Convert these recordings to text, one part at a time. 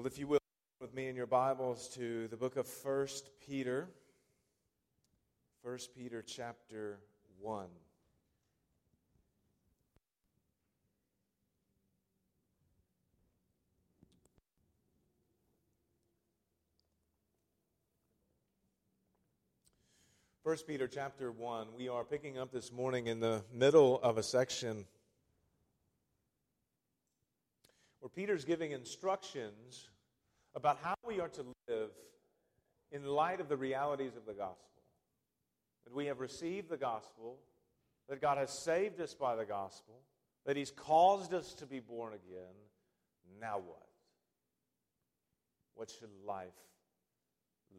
Well, if you will, with me in your Bibles to the book of 1 Peter. 1 Peter chapter 1. First Peter chapter 1. We are picking up this morning in the middle of a section where Peter's giving instructions about how we are to live in light of the realities of the gospel. That we have received the gospel, that God has saved us by the gospel, that He's caused us to be born again. Now what? What should life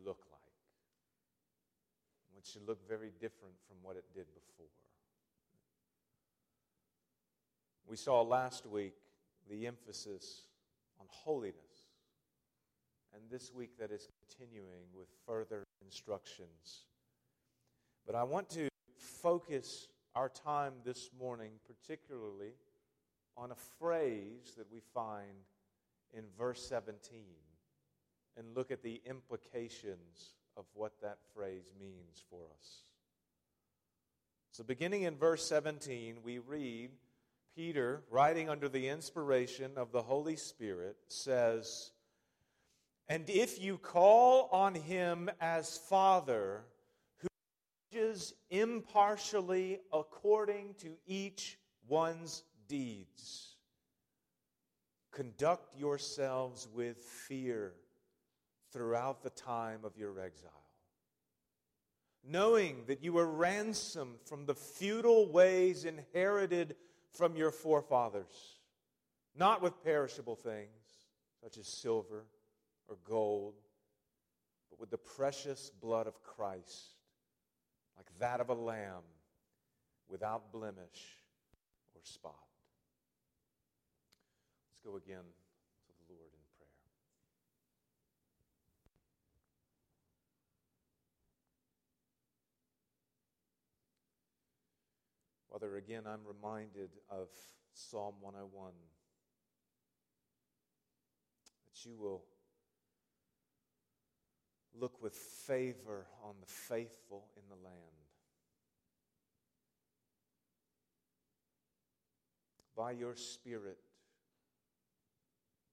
look like? It should look very different from what it did before. We saw last week the emphasis on holiness. And this week that is continuing with further instructions. But I want to focus our time this morning particularly on a phrase that we find in verse 17 and look at the implications of what that phrase means for us. So, beginning in verse 17, we read Peter, writing under the inspiration of the Holy Spirit, says, And if you call on him as Father, who judges impartially according to each one's deeds, conduct yourselves with fear throughout the time of your exile. Knowing that you were ransomed from the futile ways inherited from your forefathers, not with perishable things such as silver or gold, but with the precious blood of Christ, like that of a lamb without blemish or spot. Let's go again Father, again, I'm reminded of Psalm 101 that you will look with favor on the faithful in the land. By your Spirit,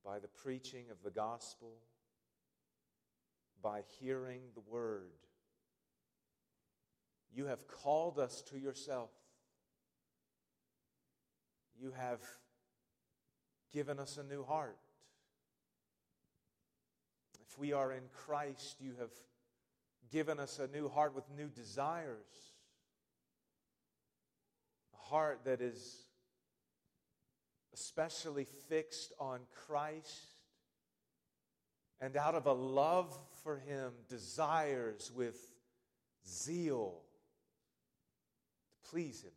by the preaching of the gospel, by hearing the word, you have called us to yourself you have given us a new heart. If we are in Christ, you have given us a new heart with new desires. A heart that is especially fixed on Christ and out of a love for Him desires with zeal to please Him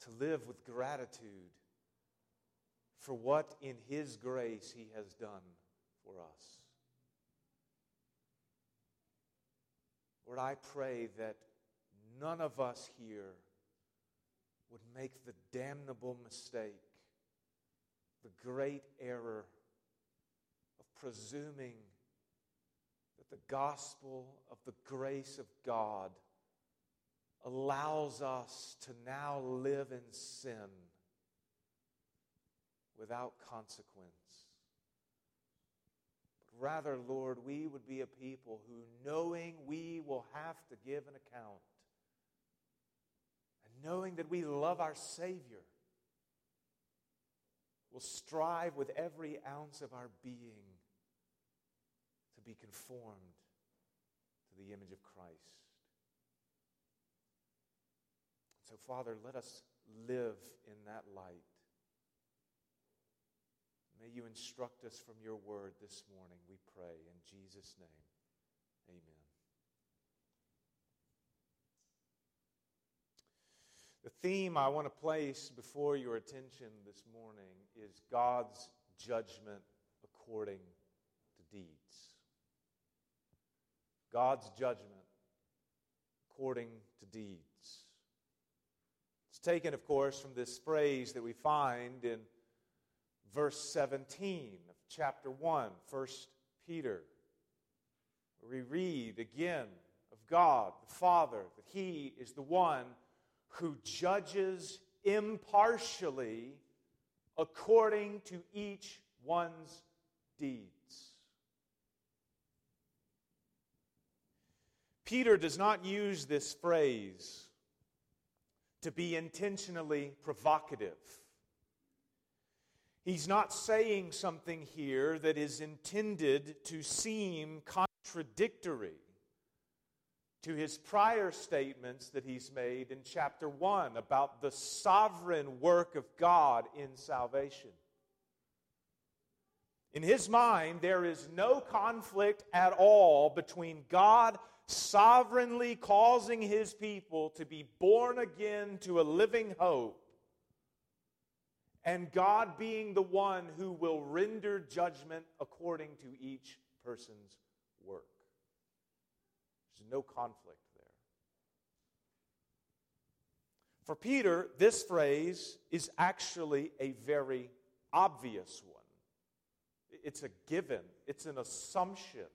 to live with gratitude for what in His grace He has done for us. Lord, I pray that none of us here would make the damnable mistake, the great error of presuming that the gospel of the grace of God allows us to now live in sin without consequence. But rather, Lord, we would be a people who, knowing we will have to give an account, and knowing that we love our Savior, will strive with every ounce of our being to be conformed to the image of Christ. So, Father, let us live in that light. May you instruct us from your word this morning, we pray. In Jesus' name, amen. The theme I want to place before your attention this morning is God's judgment according to deeds. God's judgment according to deeds taken, of course, from this phrase that we find in verse 17 of chapter 1, 1 Peter, we read again of God, the Father, that He is the one who judges impartially according to each one's deeds. Peter does not use this phrase to be intentionally provocative. He's not saying something here that is intended to seem contradictory to his prior statements that he's made in chapter 1 about the sovereign work of God in salvation. In his mind, there is no conflict at all between God sovereignly causing his people to be born again to a living hope and God being the one who will render judgment according to each person's work. There's no conflict there. For Peter, this phrase is actually a very obvious one. It's a given, it's an assumption,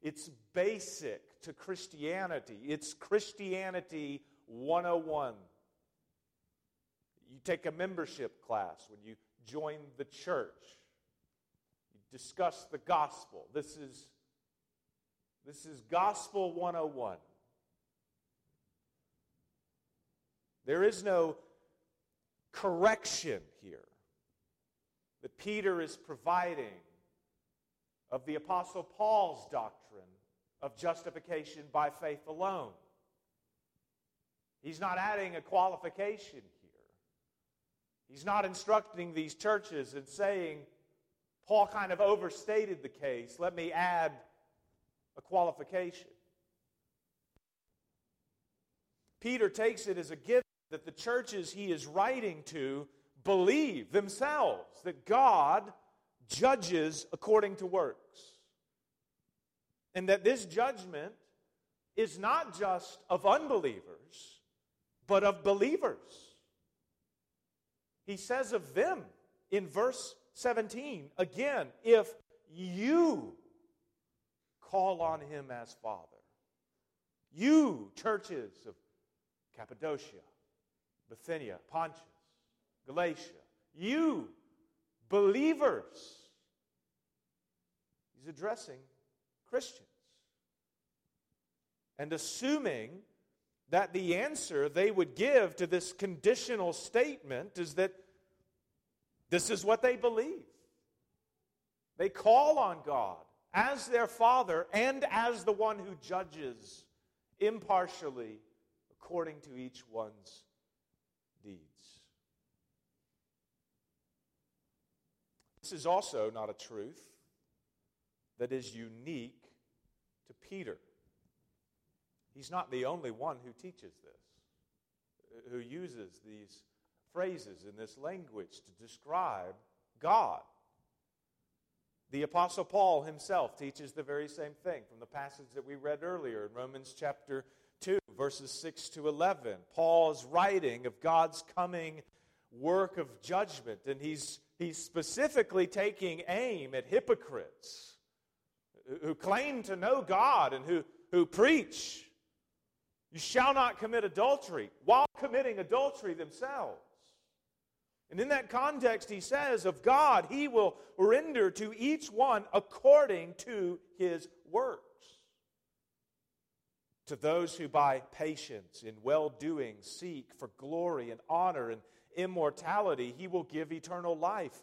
it's basic to Christianity. It's Christianity 101. You take a membership class when you join the church. You discuss the gospel. This is this is Gospel 101. There is no correction here that Peter is providing of the Apostle Paul's doctrine of justification by faith alone. He's not adding a qualification here. He's not instructing these churches and saying, Paul kind of overstated the case. Let me add a qualification. Peter takes it as a given that the churches he is writing to believe themselves that God judges according to works. And that this judgment is not just of unbelievers, but of believers. He says of them in verse 17 again, if you call on him as Father. You, churches of Cappadocia, Bithynia, Pontus, Galatia, you, believers. He's addressing Christians. And assuming that the answer they would give to this conditional statement is that this is what they believe. They call on God as their father and as the one who judges impartially according to each one's deeds. This is also not a truth that is unique to Peter. He's not the only one who teaches this, uh, who uses these phrases in this language to describe God. The Apostle Paul himself teaches the very same thing from the passage that we read earlier in Romans chapter 2, verses 6 to 11. Paul's writing of God's coming work of judgment, and he's, he's specifically taking aim at hypocrites who claim to know God and who, who preach, You shall not commit adultery, while committing adultery themselves. And in that context, he says, of God, he will render to each one according to his works. To those who by patience in well doing seek for glory and honor and immortality, he will give eternal life.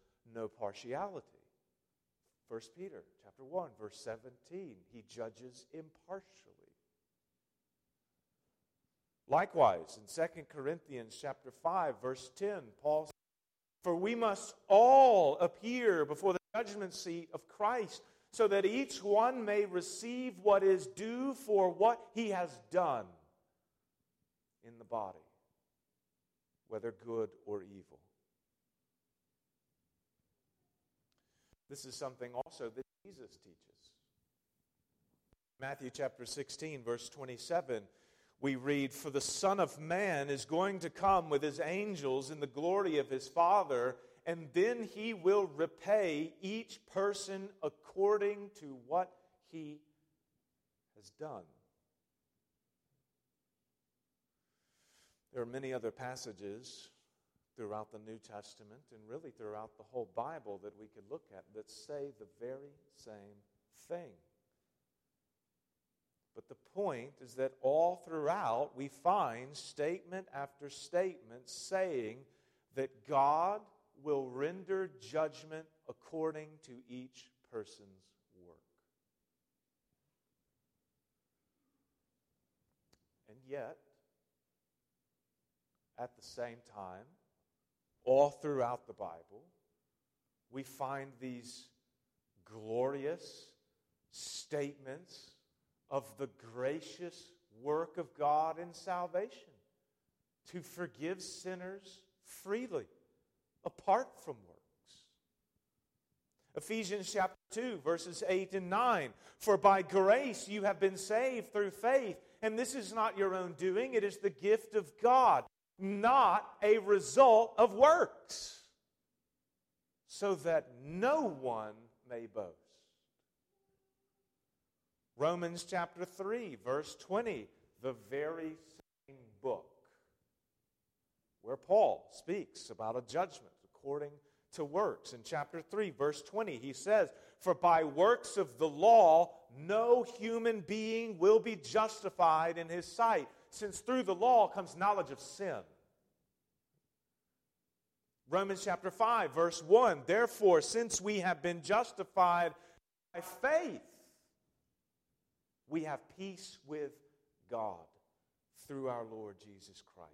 no partiality. 1 Peter chapter 1 verse 17, he judges impartially. Likewise, in 2 Corinthians chapter 5 verse 10, Paul says, "For we must all appear before the judgment seat of Christ, so that each one may receive what is due for what he has done in the body, whether good or evil. This is something also that Jesus teaches. Matthew chapter 16, verse 27, we read, For the Son of Man is going to come with his angels in the glory of his Father and then he will repay each person according to what he has done. There are many other passages throughout the New Testament and really throughout the whole Bible that we could look at that say the very same thing. But the point is that all throughout we find statement after statement saying that God will render judgment according to each person's work. And yet, at the same time, all throughout the Bible, we find these glorious statements of the gracious work of God in salvation to forgive sinners freely apart from works. Ephesians chapter 2, verses 8 and 9. For by grace you have been saved through faith, and this is not your own doing, it is the gift of God, not a result of works, so that no one may boast. Romans chapter 3, verse 20, the very same book where Paul speaks about a judgment according to works. In chapter 3, verse 20, he says, For by works of the law, no human being will be justified in his sight, since through the law comes knowledge of sin. Romans chapter 5, verse 1 Therefore, since we have been justified by faith, we have peace with God through our Lord Jesus Christ.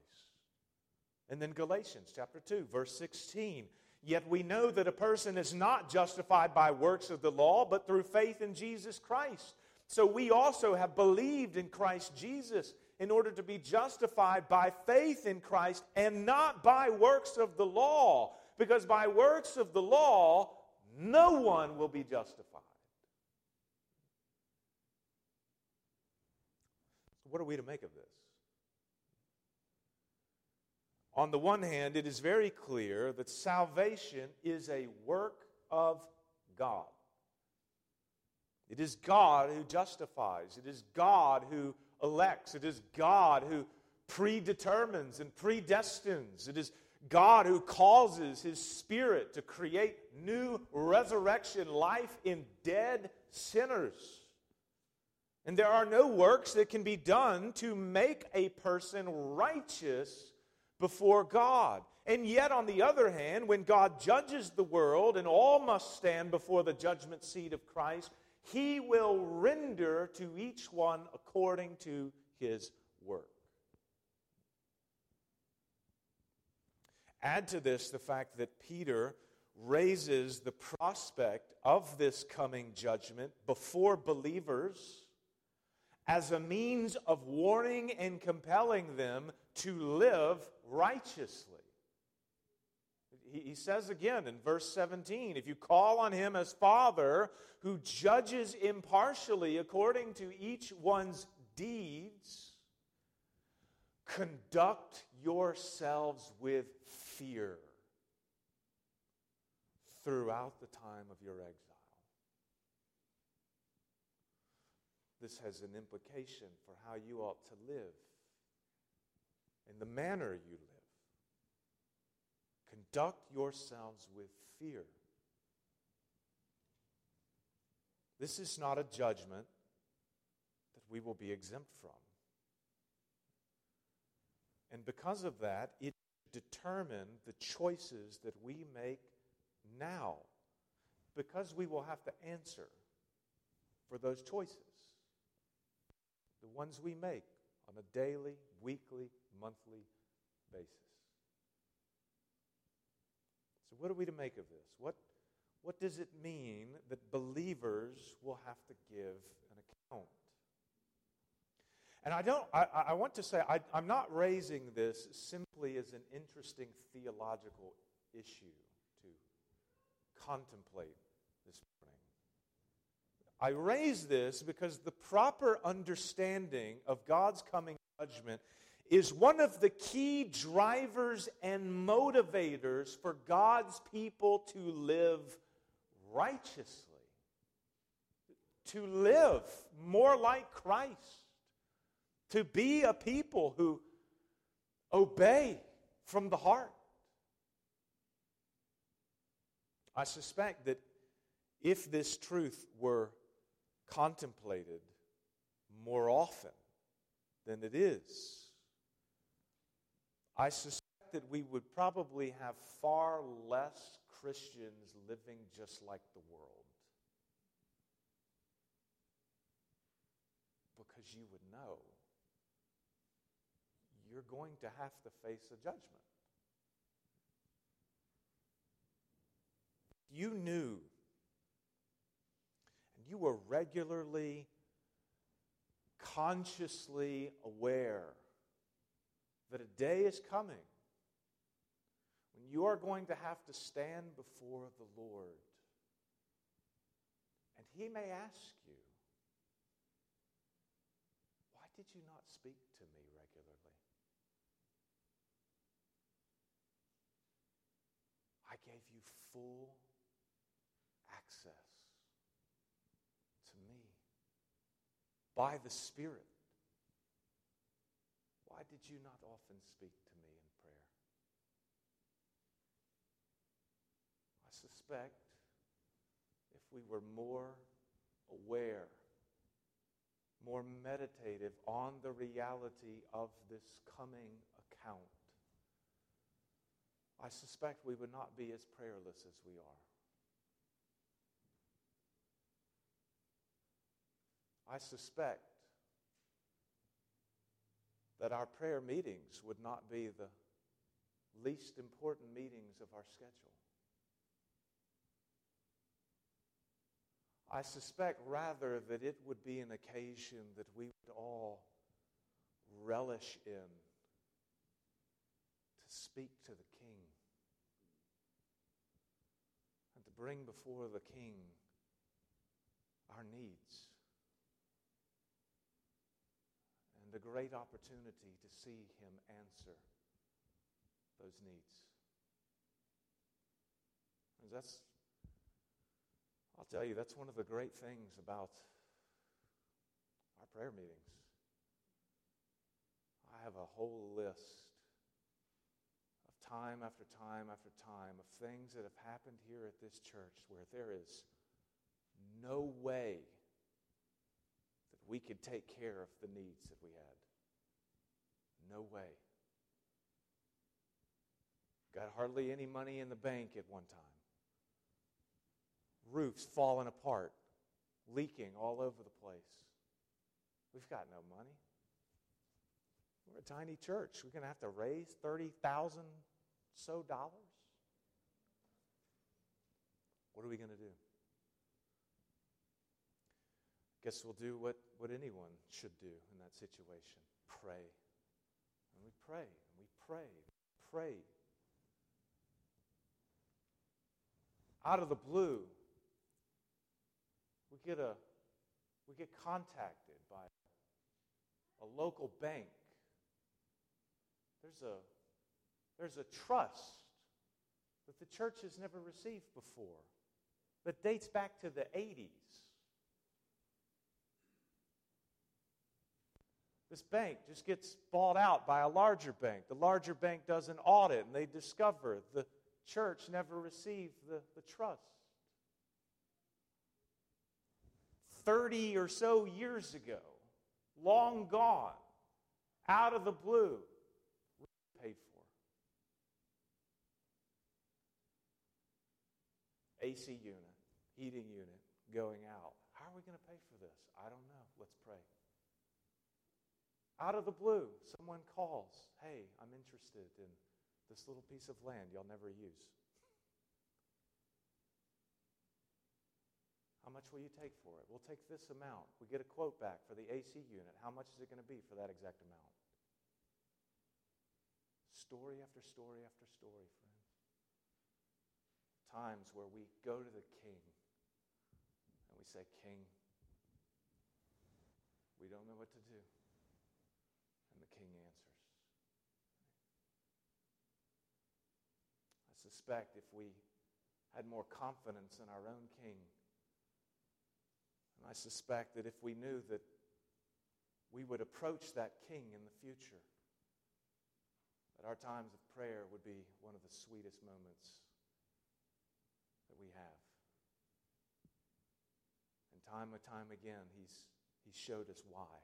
And then Galatians chapter 2, verse 16. Yet we know that a person is not justified by works of the law, but through faith in Jesus Christ. So we also have believed in Christ Jesus in order to be justified by faith in Christ and not by works of the law. Because by works of the law, no one will be justified. What are we to make of this? On the one hand, it is very clear that salvation is a work of God. It is God who justifies, it is God who elects, it is God who predetermines and predestines. It is God who causes His Spirit to create new resurrection life in dead sinners. And there are no works that can be done to make a person righteous before God. And yet, on the other hand, when God judges the world and all must stand before the judgment seat of Christ, he will render to each one according to his work. Add to this the fact that Peter raises the prospect of this coming judgment before believers as a means of warning and compelling them to live righteously. He, says again in verse 17 if you call on him as Father, who judges impartially according to each one's deeds, conduct yourselves with fear throughout the time of your exile. This has an implication for how you ought to live and the manner you live. Conduct yourselves with fear. This is not a judgment that we will be exempt from. And because of that, it determine the choices that we make now. Because we will have to answer for those choices. The ones we make on a daily, weekly, monthly basis. What are we to make of this? What, what does it mean that believers will have to give an account? And I don't, I, I want to say, I, I'm not raising this simply as an interesting theological issue to contemplate this morning. I raise this because the proper understanding of God's coming judgment is one of the key drivers and motivators for God's people to live righteously, to live more like Christ, to be a people who obey from the heart. I suspect that if this truth were contemplated more often than it is, I suspect that we would probably have far less Christians living just like the world. Because you would know you're going to have to face a judgment. You knew, and you were regularly, consciously aware that a day is coming when you are going to have to stand before the Lord. And He may ask you, Why did you not speak to me regularly? I gave you full access to me by the Spirit. Why did you not often speak to me in prayer? I suspect if we were more aware, more meditative on the reality of this coming account, I suspect we would not be as prayerless as we are. I suspect that our prayer meetings would not be the least important meetings of our schedule. I suspect rather that it would be an occasion that we would all relish in to speak to the King and to bring before the King our needs. And the great opportunity to see Him answer those needs. And that's, I'll tell you, that's one of the great things about our prayer meetings. I have a whole list of time after time after time of things that have happened here at this church where there is no way we could take care of the needs that we had. No way. Got hardly any money in the bank at one time. Roofs falling apart, leaking all over the place. We've got no money. We're a tiny church. We're going to have to raise 30,000 so dollars. What are we going to do? Guess we'll do what, what anyone should do in that situation pray. And we pray, and we pray, pray. Out of the blue, we get, a, we get contacted by a local bank. There's a, there's a trust that the church has never received before that dates back to the 80s. This bank just gets bought out by a larger bank. The larger bank does an audit and they discover the church never received the, the trust. 30 or so years ago, long gone, out of the blue, paid for. AC unit, heating unit going out. How are we going to pay for this? I don't know. Out of the blue, someone calls, Hey, I'm interested in this little piece of land y'all never use. How much will you take for it? We'll take this amount. We get a quote back for the AC unit. How much is it going to be for that exact amount? Story after story after story, friends. Times where we go to the king and we say, King, we don't know what to do. And the king answers. I suspect if we had more confidence in our own king, and I suspect that if we knew that we would approach that king in the future, that our times of prayer would be one of the sweetest moments that we have. And time and time again, he's, he showed us why.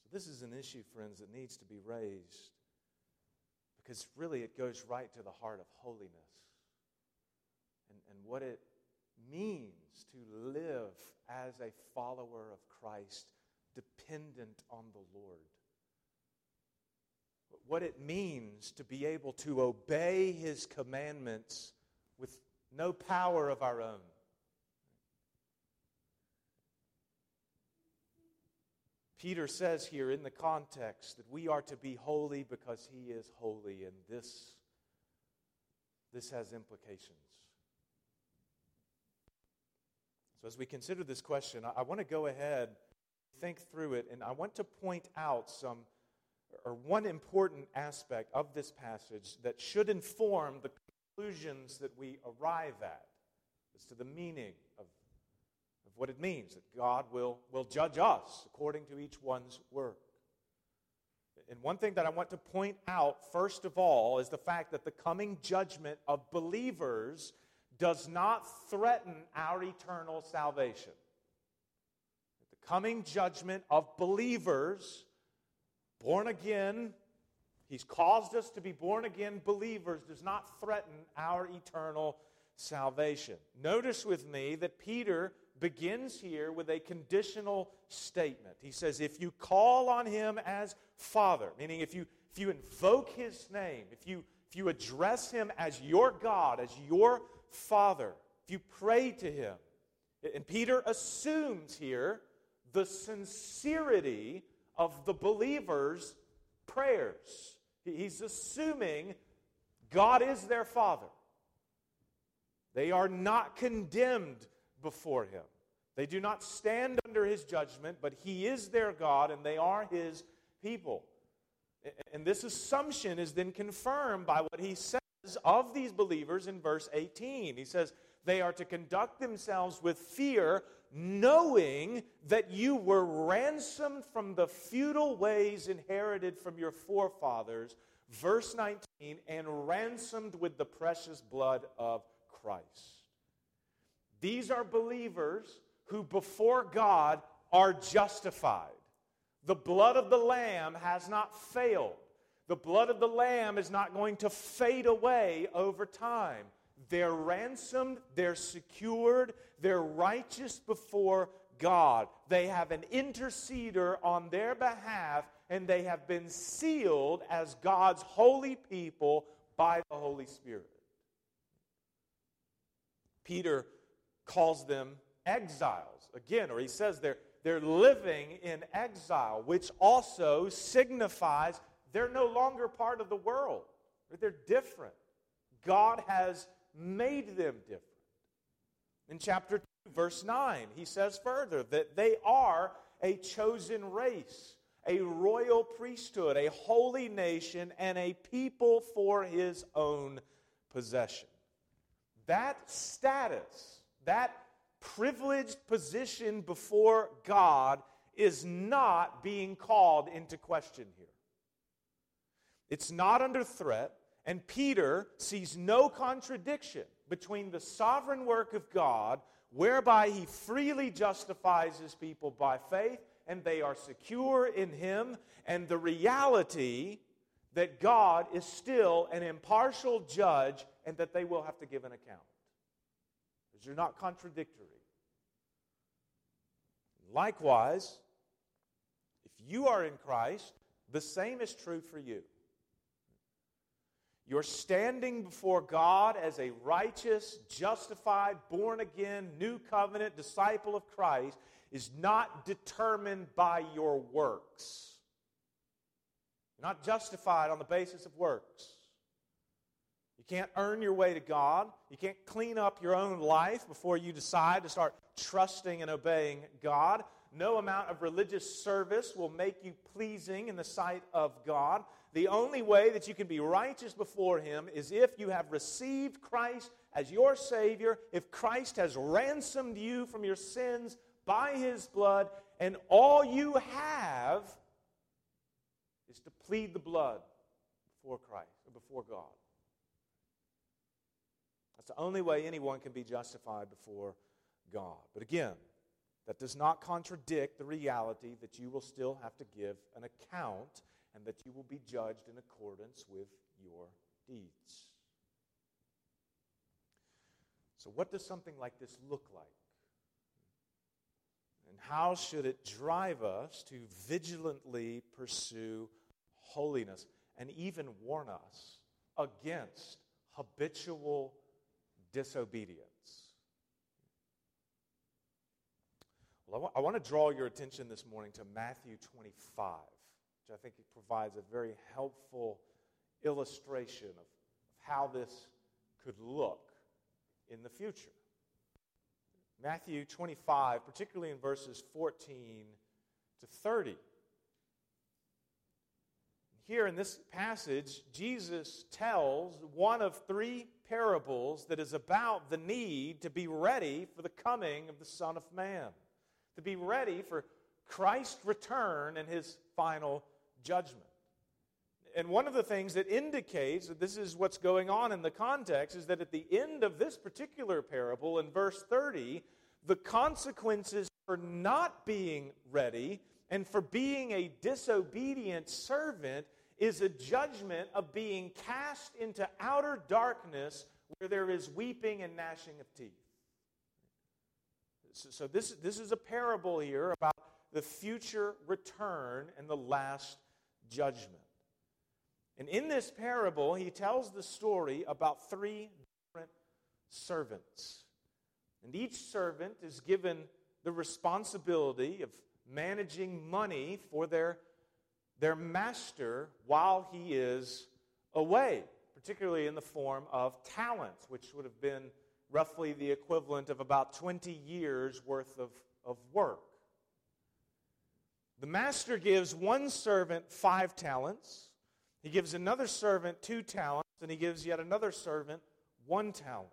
So, this is an issue, friends, that needs to be raised because really it goes right to the heart of holiness and, and what it means to live as a follower of Christ, dependent on the Lord. What it means to be able to obey His commandments with no power of our own. Peter says here in the context that we are to be holy because he is holy, and this, this has implications. So, as we consider this question, I, I want to go ahead, think through it, and I want to point out some, or one important aspect of this passage that should inform the conclusions that we arrive at as to the meaning of, of what it means that God will, will judge us according to each one's work. And one thing that I want to point out, first of all, is the fact that the coming judgment of believers does not threaten our eternal salvation. The coming judgment of believers, born again, He's caused us to be born again believers, does not threaten our eternal salvation. Notice with me that Peter begins here with a conditional statement. He says, If you call on him as Father, meaning if you, if you invoke his name, if you, if you address him as your God, as your Father, if you pray to him. And Peter assumes here the sincerity of the believer's prayers. He's assuming God is their Father. They are not condemned before him. They do not stand under his judgment, but he is their God and they are his people. And this assumption is then confirmed by what he says of these believers in verse 18. He says, They are to conduct themselves with fear, knowing that you were ransomed from the futile ways inherited from your forefathers. Verse 19, and ransomed with the precious blood of Christ. These are believers who, before God, are justified. The blood of the Lamb has not failed. The blood of the Lamb is not going to fade away over time. They're ransomed, they're secured, they're righteous before God. They have an interceder on their behalf, and they have been sealed as God's holy people by the Holy Spirit. Peter calls them exiles again, or he says they're, they're living in exile, which also signifies they're no longer part of the world. They're different. God has made them different. In chapter 2, verse 9, he says further that they are a chosen race, a royal priesthood, a holy nation, and a people for his own possession. That status, that privileged position before God, is not being called into question here. It's not under threat, and Peter sees no contradiction between the sovereign work of God, whereby he freely justifies his people by faith, and they are secure in him, and the reality that God is still an impartial judge and that they will have to give an account. These are not contradictory. Likewise, if you are in Christ, the same is true for you. You're standing before God as a righteous, justified, born again, new covenant disciple of Christ is not determined by your works. You're not justified on the basis of works. You can't earn your way to God. You can't clean up your own life before you decide to start trusting and obeying God. No amount of religious service will make you pleasing in the sight of God. The only way that you can be righteous before Him is if you have received Christ as your Savior, if Christ has ransomed you from your sins by His blood, and all you have is to plead the blood before Christ, or before God. The only way anyone can be justified before God. But again, that does not contradict the reality that you will still have to give an account and that you will be judged in accordance with your deeds. So, what does something like this look like? And how should it drive us to vigilantly pursue holiness and even warn us against habitual disobedience? Well, I want to draw your attention this morning to Matthew 25 which I think it provides a very helpful illustration of, of how this could look in the future. Matthew 25, particularly in verses 14 to 30. Here in this passage, Jesus tells one of three parables that is about the need to be ready for the coming of the Son of Man, to be ready for Christ's return and his final judgment. And one of the things that indicates that this is what's going on in the context is that at the end of this particular parable, in verse 30, the consequences for not being ready and for being a disobedient servant is a judgment of being cast into outer darkness where there is weeping and gnashing of teeth. So, so this, this is a parable here about the future return and the last judgment. And in this parable, he tells the story about three different servants. And each servant is given the responsibility of managing money for their, their master while he is away, particularly in the form of talents, which would have been roughly the equivalent of about 20 years worth of, of work. The master gives one servant five talents, he gives another servant two talents, and he gives yet another servant one talent.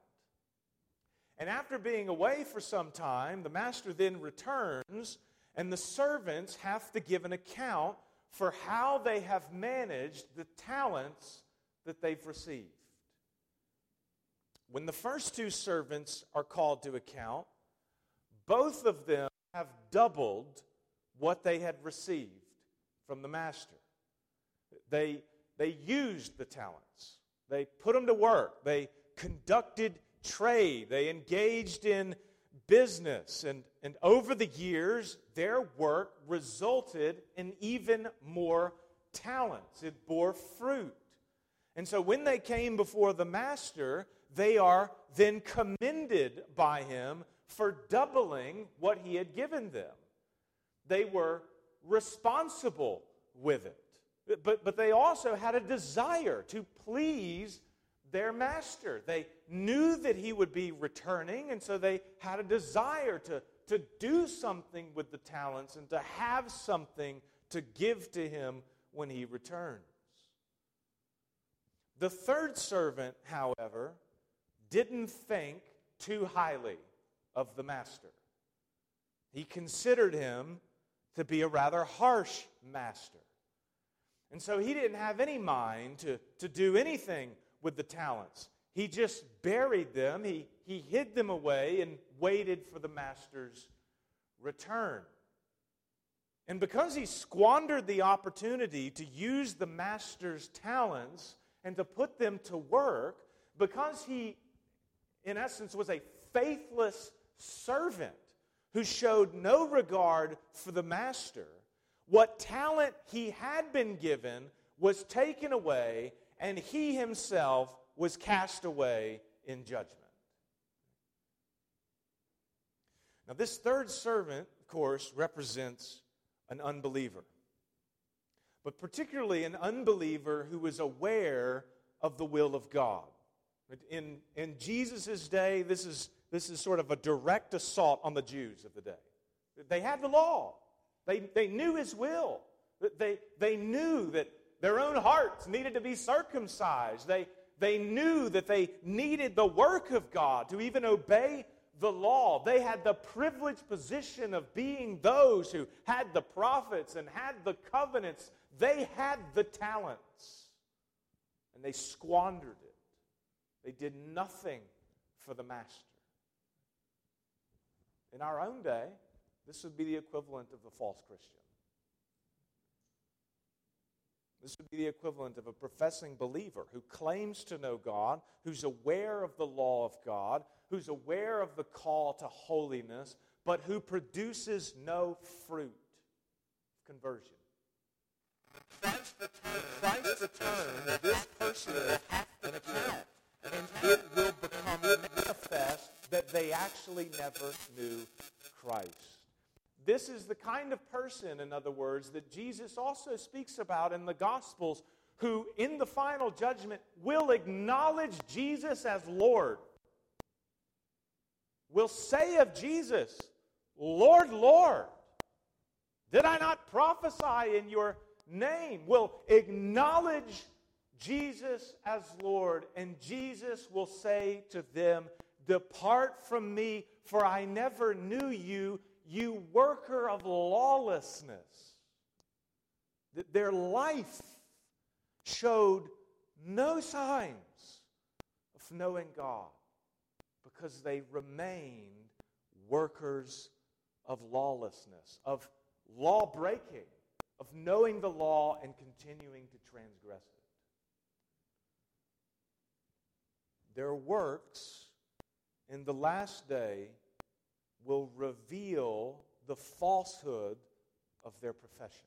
And after being away for some time, the master then returns, and the servants have to give an account for how they have managed the talents that they've received. When the first two servants are called to account, both of them have doubled what they had received from the master. They, they used the talents, they put them to work, they conducted trade, they engaged in business. And, and over the years, their work resulted in even more talents. It bore fruit. And so when they came before the master, they are then commended by him for doubling what he had given them they were responsible with it. But, but they also had a desire to please their master. They knew that he would be returning, and so they had a desire to, to do something with the talents and to have something to give to him when he returns. The third servant, however, didn't think too highly of the master. He considered him to be a rather harsh master. And so he didn't have any mind to, to do anything with the talents. He just buried them, he, he hid them away, and waited for the master's return. And because he squandered the opportunity to use the master's talents and to put them to work, because he, in essence, was a faithless servant, who showed no regard for the master, what talent he had been given was taken away, and he himself was cast away in judgment. Now, this third servant, of course, represents an unbeliever, but particularly an unbeliever who is aware of the will of God. In, in Jesus' day, this is, this is sort of a direct assault on the Jews of the day. They had the law, they, they knew his will, they, they knew that their own hearts needed to be circumcised. They, they knew that they needed the work of God to even obey the law. They had the privileged position of being those who had the prophets and had the covenants. They had the talents, and they squandered it. They did nothing for the master. In our own day, this would be the equivalent of a false Christian. This would be the equivalent of a professing believer who claims to know God, who's aware of the law of God, who's aware of the call to holiness, but who produces no fruit of conversion. Christ return, this person will account, and it will become manifest that they actually never knew Christ. This is the kind of person, in other words, that Jesus also speaks about in the Gospels, who in the final judgment will acknowledge Jesus as Lord. Will say of Jesus, Lord, Lord, did I not prophesy in your name? Will acknowledge Jesus as Lord, and Jesus will say to them, Depart from me, for I never knew you you worker of lawlessness. That their life showed no signs of knowing God because they remained workers of lawlessness, of law breaking, of knowing the law and continuing to transgress it. Their works in the last day will reveal the falsehood of their profession.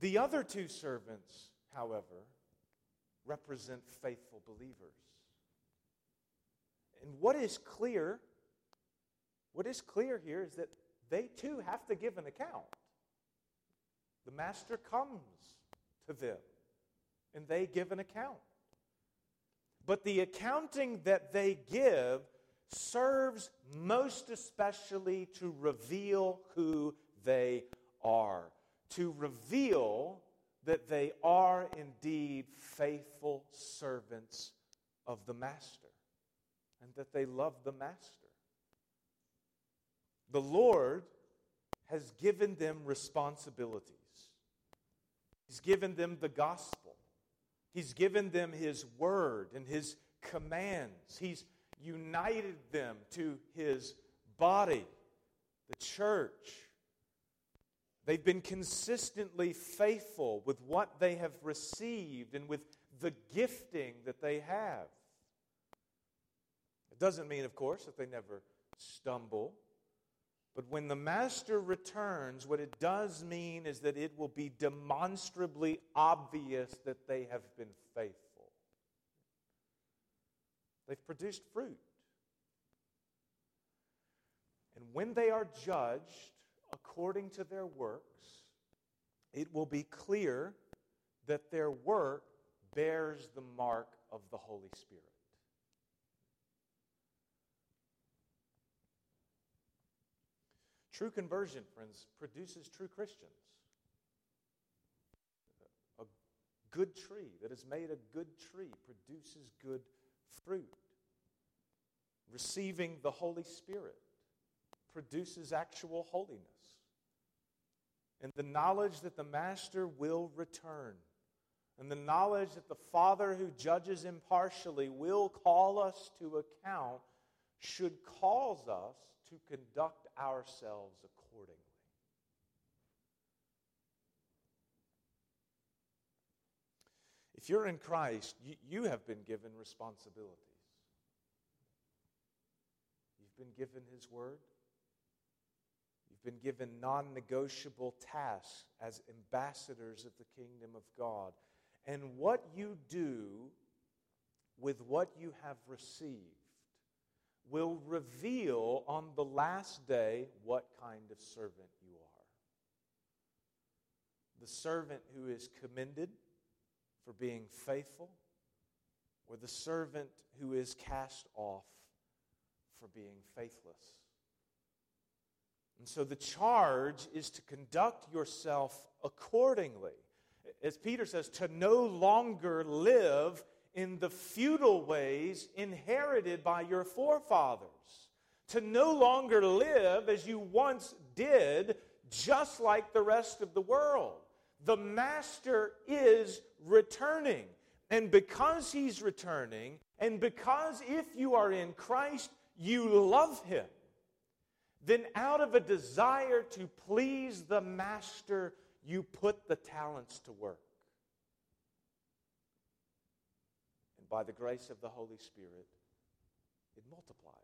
The other two servants, however, represent faithful believers. And what is clear, what is clear here is that they too have to give an account. The master comes to them and they give an account. But the accounting that they give serves most especially to reveal who they are, to reveal that they are indeed faithful servants of the Master and that they love the Master. The Lord has given them responsibilities, He's given them the gospel. He's given them His word and His commands. He's united them to His body, the church. They've been consistently faithful with what they have received and with the gifting that they have. It doesn't mean, of course, that they never stumble but when the master returns, what it does mean is that it will be demonstrably obvious that they have been faithful. They've produced fruit. And when they are judged according to their works, it will be clear that their work bears the mark of the Holy Spirit. True conversion, friends, produces true Christians. A good tree that is made a good tree produces good fruit. Receiving the Holy Spirit produces actual holiness. And the knowledge that the Master will return, and the knowledge that the Father who judges impartially will call us to account, should cause us to conduct ourselves accordingly. If you're in Christ, you, you have been given responsibilities. You've been given His Word. You've been given non negotiable tasks as ambassadors of the kingdom of God. And what you do with what you have received will reveal on the last day what kind of servant you are. The servant who is commended for being faithful, or the servant who is cast off for being faithless. And so the charge is to conduct yourself accordingly. As Peter says, to no longer live in the feudal ways inherited by your forefathers. To no longer live as you once did, just like the rest of the world. The Master is returning. And because He's returning, and because if you are in Christ, you love Him, then out of a desire to please the Master, you put the talents to work. And by the grace of the Holy Spirit, it multiplies.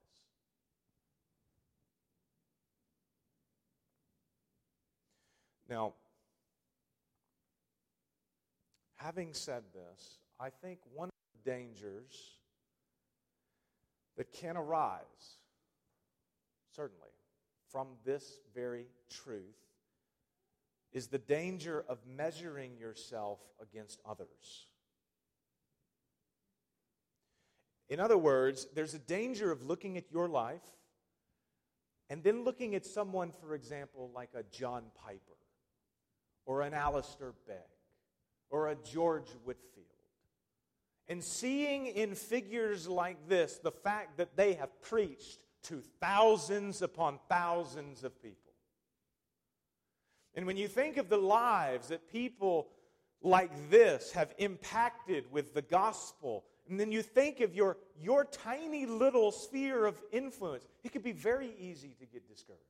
Now, having said this, I think one of the dangers that can arise, certainly, from this very truth is the danger of measuring yourself against others. In other words, there's a danger of looking at your life and then looking at someone, for example, like a John Piper or an Alistair Begg or a George Whitefield, and seeing in figures like this the fact that they have preached to thousands upon thousands of people. And when you think of the lives that people like this have impacted with the gospel, and then you think of your, your tiny little sphere of influence, it could be very easy to get discouraged.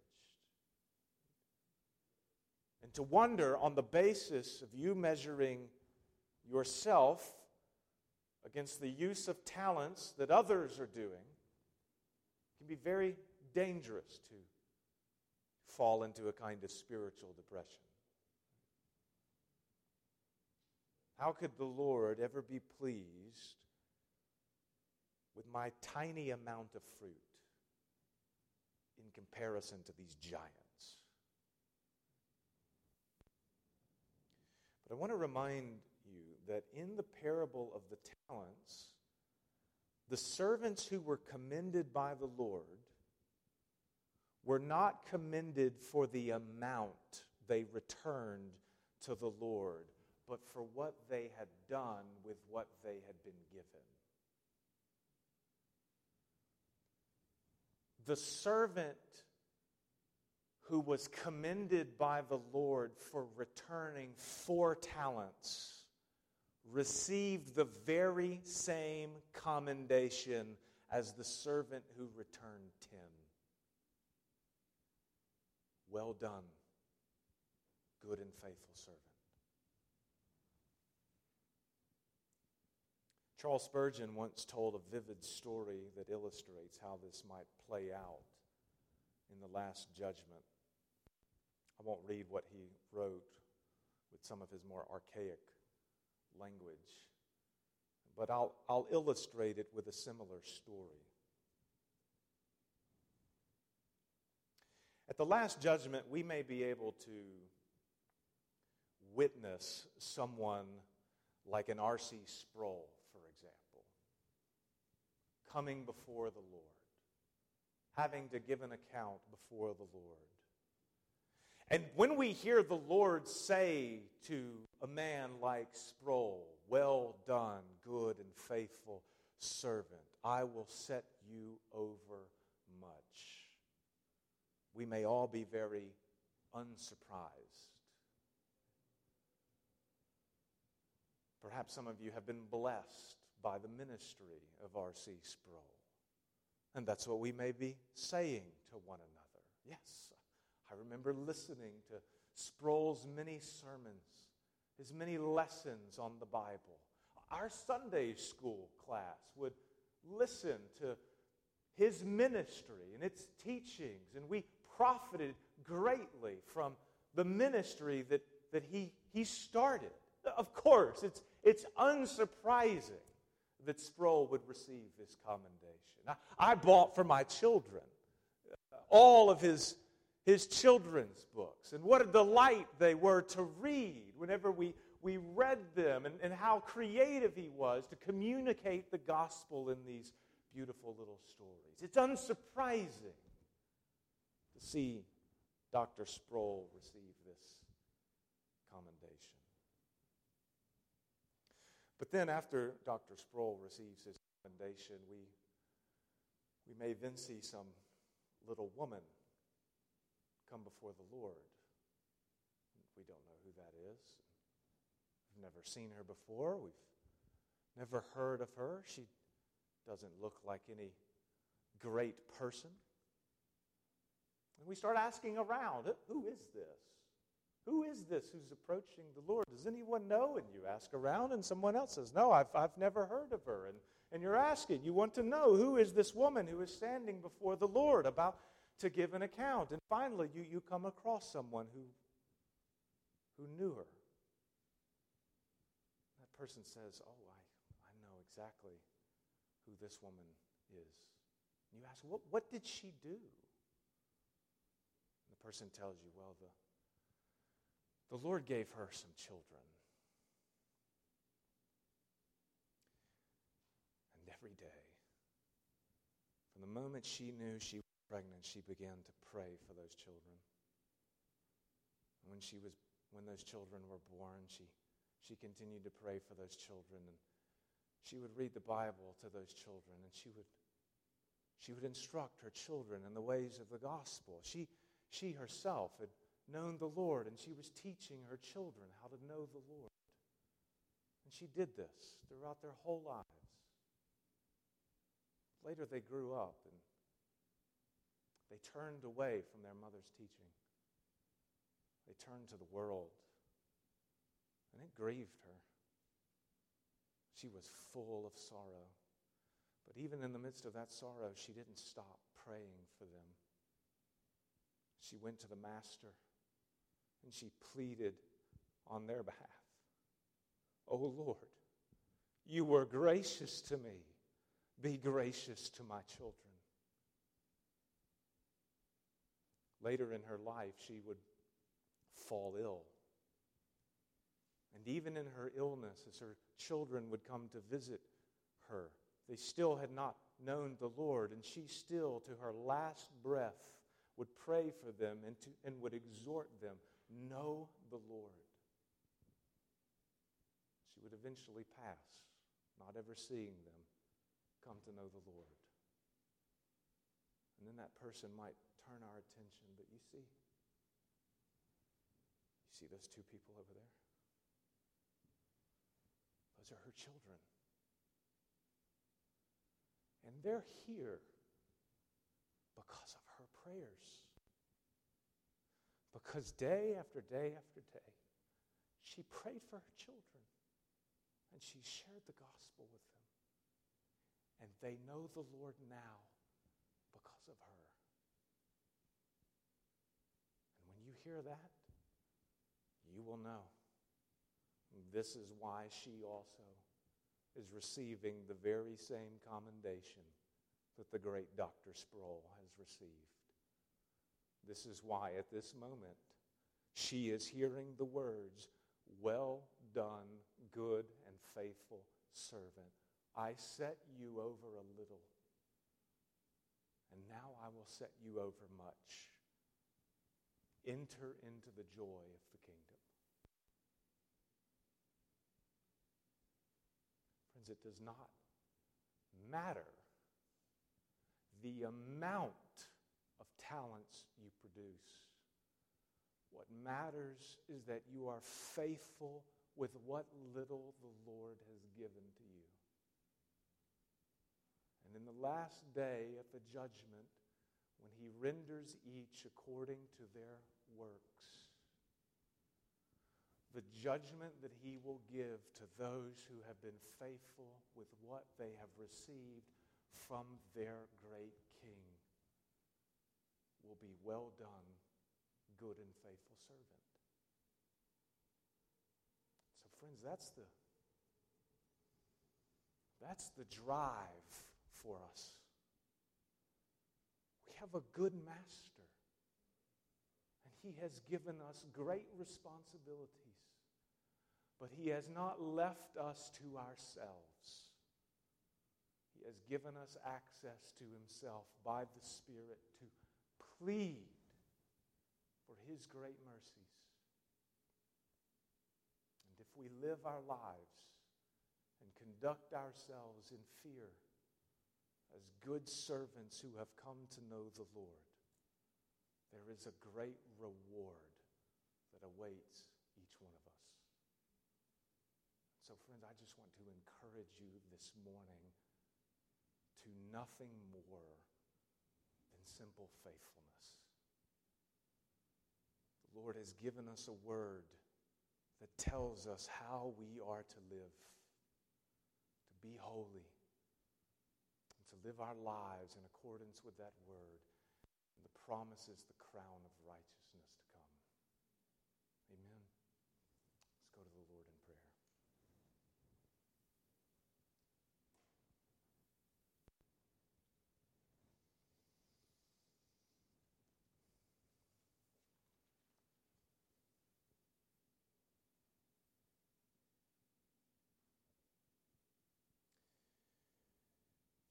And to wonder on the basis of you measuring yourself against the use of talents that others are doing can be very dangerous to fall into a kind of spiritual depression. How could the Lord ever be pleased with my tiny amount of fruit in comparison to these giants? But I want to remind you that in the parable of the talents, the servants who were commended by the Lord were not commended for the amount they returned to the Lord, but for what they had done with what they had been given. The servant who was commended by the Lord for returning four talents received the very same commendation as the servant who returned ten. Well done, good and faithful servant. Charles Spurgeon once told a vivid story that illustrates how this might play out in the last judgment. I won't read what he wrote with some of his more archaic language. But I'll, I'll illustrate it with a similar story. At the Last Judgment, we may be able to witness someone like an R.C. Sproul, coming before the Lord, having to give an account before the Lord. And when we hear the Lord say to a man like Sproul, Well done, good and faithful servant, I will set you over much, we may all be very unsurprised. Perhaps some of you have been blessed by the ministry of R.C. Sproul. And that's what we may be saying to one another. Yes, I remember listening to Sproul's many sermons, his many lessons on the Bible. Our Sunday school class would listen to his ministry and its teachings, and we profited greatly from the ministry that, that he, he started. Of course, it's, it's unsurprising that Sproul would receive this commendation. I, I bought for my children uh, all of his, his children's books, and what a delight they were to read whenever we, we read them, and, and how creative he was to communicate the gospel in these beautiful little stories. It's unsurprising to see Dr. Sproul receive this commendation. But then, after Dr. Sproul receives his commendation, we, we may then see some little woman come before the Lord. We don't know who that is. We've never seen her before. We've never heard of her. She doesn't look like any great person. And we start asking around who is this? Who is this who's approaching the Lord? Does anyone know? And you ask around, and someone else says, No, I've, I've never heard of her. And, and you're asking, you want to know who is this woman who is standing before the Lord about to give an account. And finally, you, you come across someone who, who knew her. That person says, Oh, I, I know exactly who this woman is. And you ask, What, what did she do? And the person tells you, Well, the, the Lord gave her some children. And every day, from the moment she knew she was pregnant, she began to pray for those children. And when she was when those children were born, she, she continued to pray for those children. And she would read the Bible to those children, and she would, she would instruct her children in the ways of the gospel. She, she herself had known the Lord, and she was teaching her children how to know the Lord. And she did this throughout their whole lives. Later, they grew up and they turned away from their mother's teaching. They turned to the world, and it grieved her. She was full of sorrow. But even in the midst of that sorrow, she didn't stop praying for them. She went to the Master and she pleaded on their behalf. Oh Lord, you were gracious to me. Be gracious to my children. Later in her life, she would fall ill. And even in her illness, as her children would come to visit her, they still had not known the Lord, and she still, to her last breath, would pray for them and, to, and would exhort them know the Lord. She would eventually pass, not ever seeing them come to know the Lord. And then that person might turn our attention, but you see, you see those two people over there? Those are her children. And they're here because of her prayers. Because day after day after day, she prayed for her children and she shared the gospel with them. And they know the Lord now because of her. And when you hear that, you will know. This is why she also is receiving the very same commendation that the great Dr. Sproul has received. This is why at this moment she is hearing the words, Well done, good and faithful servant. I set you over a little, and now I will set you over much. Enter into the joy of the kingdom. Friends, it does not matter the amount talents you produce. What matters is that you are faithful with what little the Lord has given to you. And in the last day of the judgment, when he renders each according to their works, the judgment that he will give to those who have been faithful with what they have received from their great will be well done, good and faithful servant. So, friends, that's the, that's the drive for us. We have a good master, and he has given us great responsibilities, but he has not left us to ourselves. He has given us access to Himself by the Spirit to plead for His great mercies. And if we live our lives and conduct ourselves in fear as good servants who have come to know the Lord, there is a great reward that awaits each one of us. So, friends, I just want to encourage you this morning to nothing more simple faithfulness. The Lord has given us a word that tells us how we are to live, to be holy, and to live our lives in accordance with that word. And the promise is the crown of righteousness to come. Amen. Let's go to the Lord in prayer.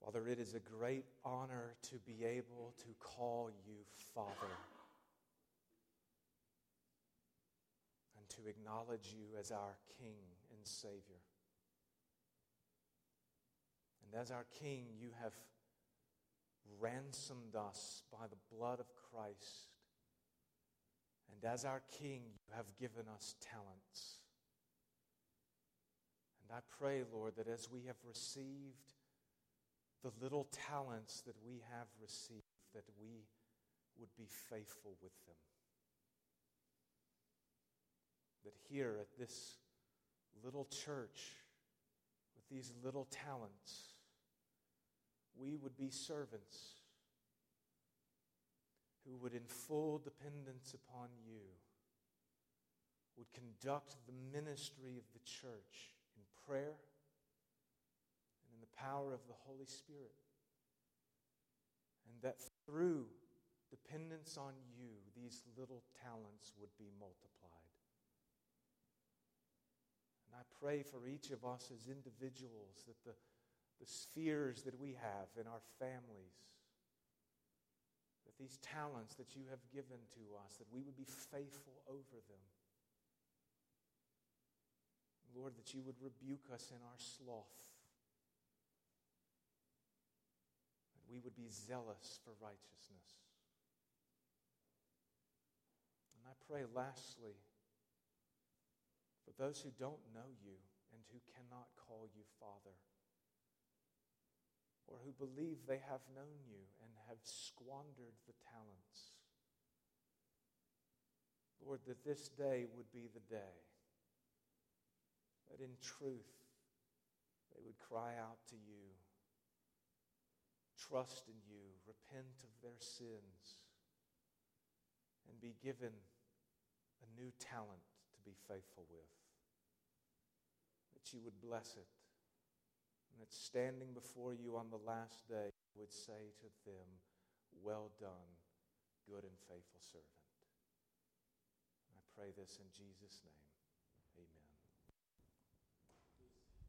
Father, it is a great honor to be able to call you Father and to acknowledge you as our King and Savior. And as our King, you have ransomed us by the blood of Christ. And as our King, you have given us talents. And I pray, Lord, that as we have received the little talents that we have received, that we would be faithful with them. That here at this little church, with these little talents, we would be servants who would, in full dependence upon you, would conduct the ministry of the church in prayer power of the Holy Spirit. And that through dependence on you, these little talents would be multiplied. And I pray for each of us as individuals that the, the spheres that we have in our families, that these talents that you have given to us, that we would be faithful over them. Lord, that you would rebuke us in our sloth we would be zealous for righteousness. And I pray, lastly, for those who don't know you and who cannot call you Father, or who believe they have known you and have squandered the talents. Lord, that this day would be the day that in truth they would cry out to you trust in you, repent of their sins, and be given a new talent to be faithful with. That you would bless it, and that standing before you on the last day would say to them, Well done, good and faithful servant. I pray this in Jesus' name.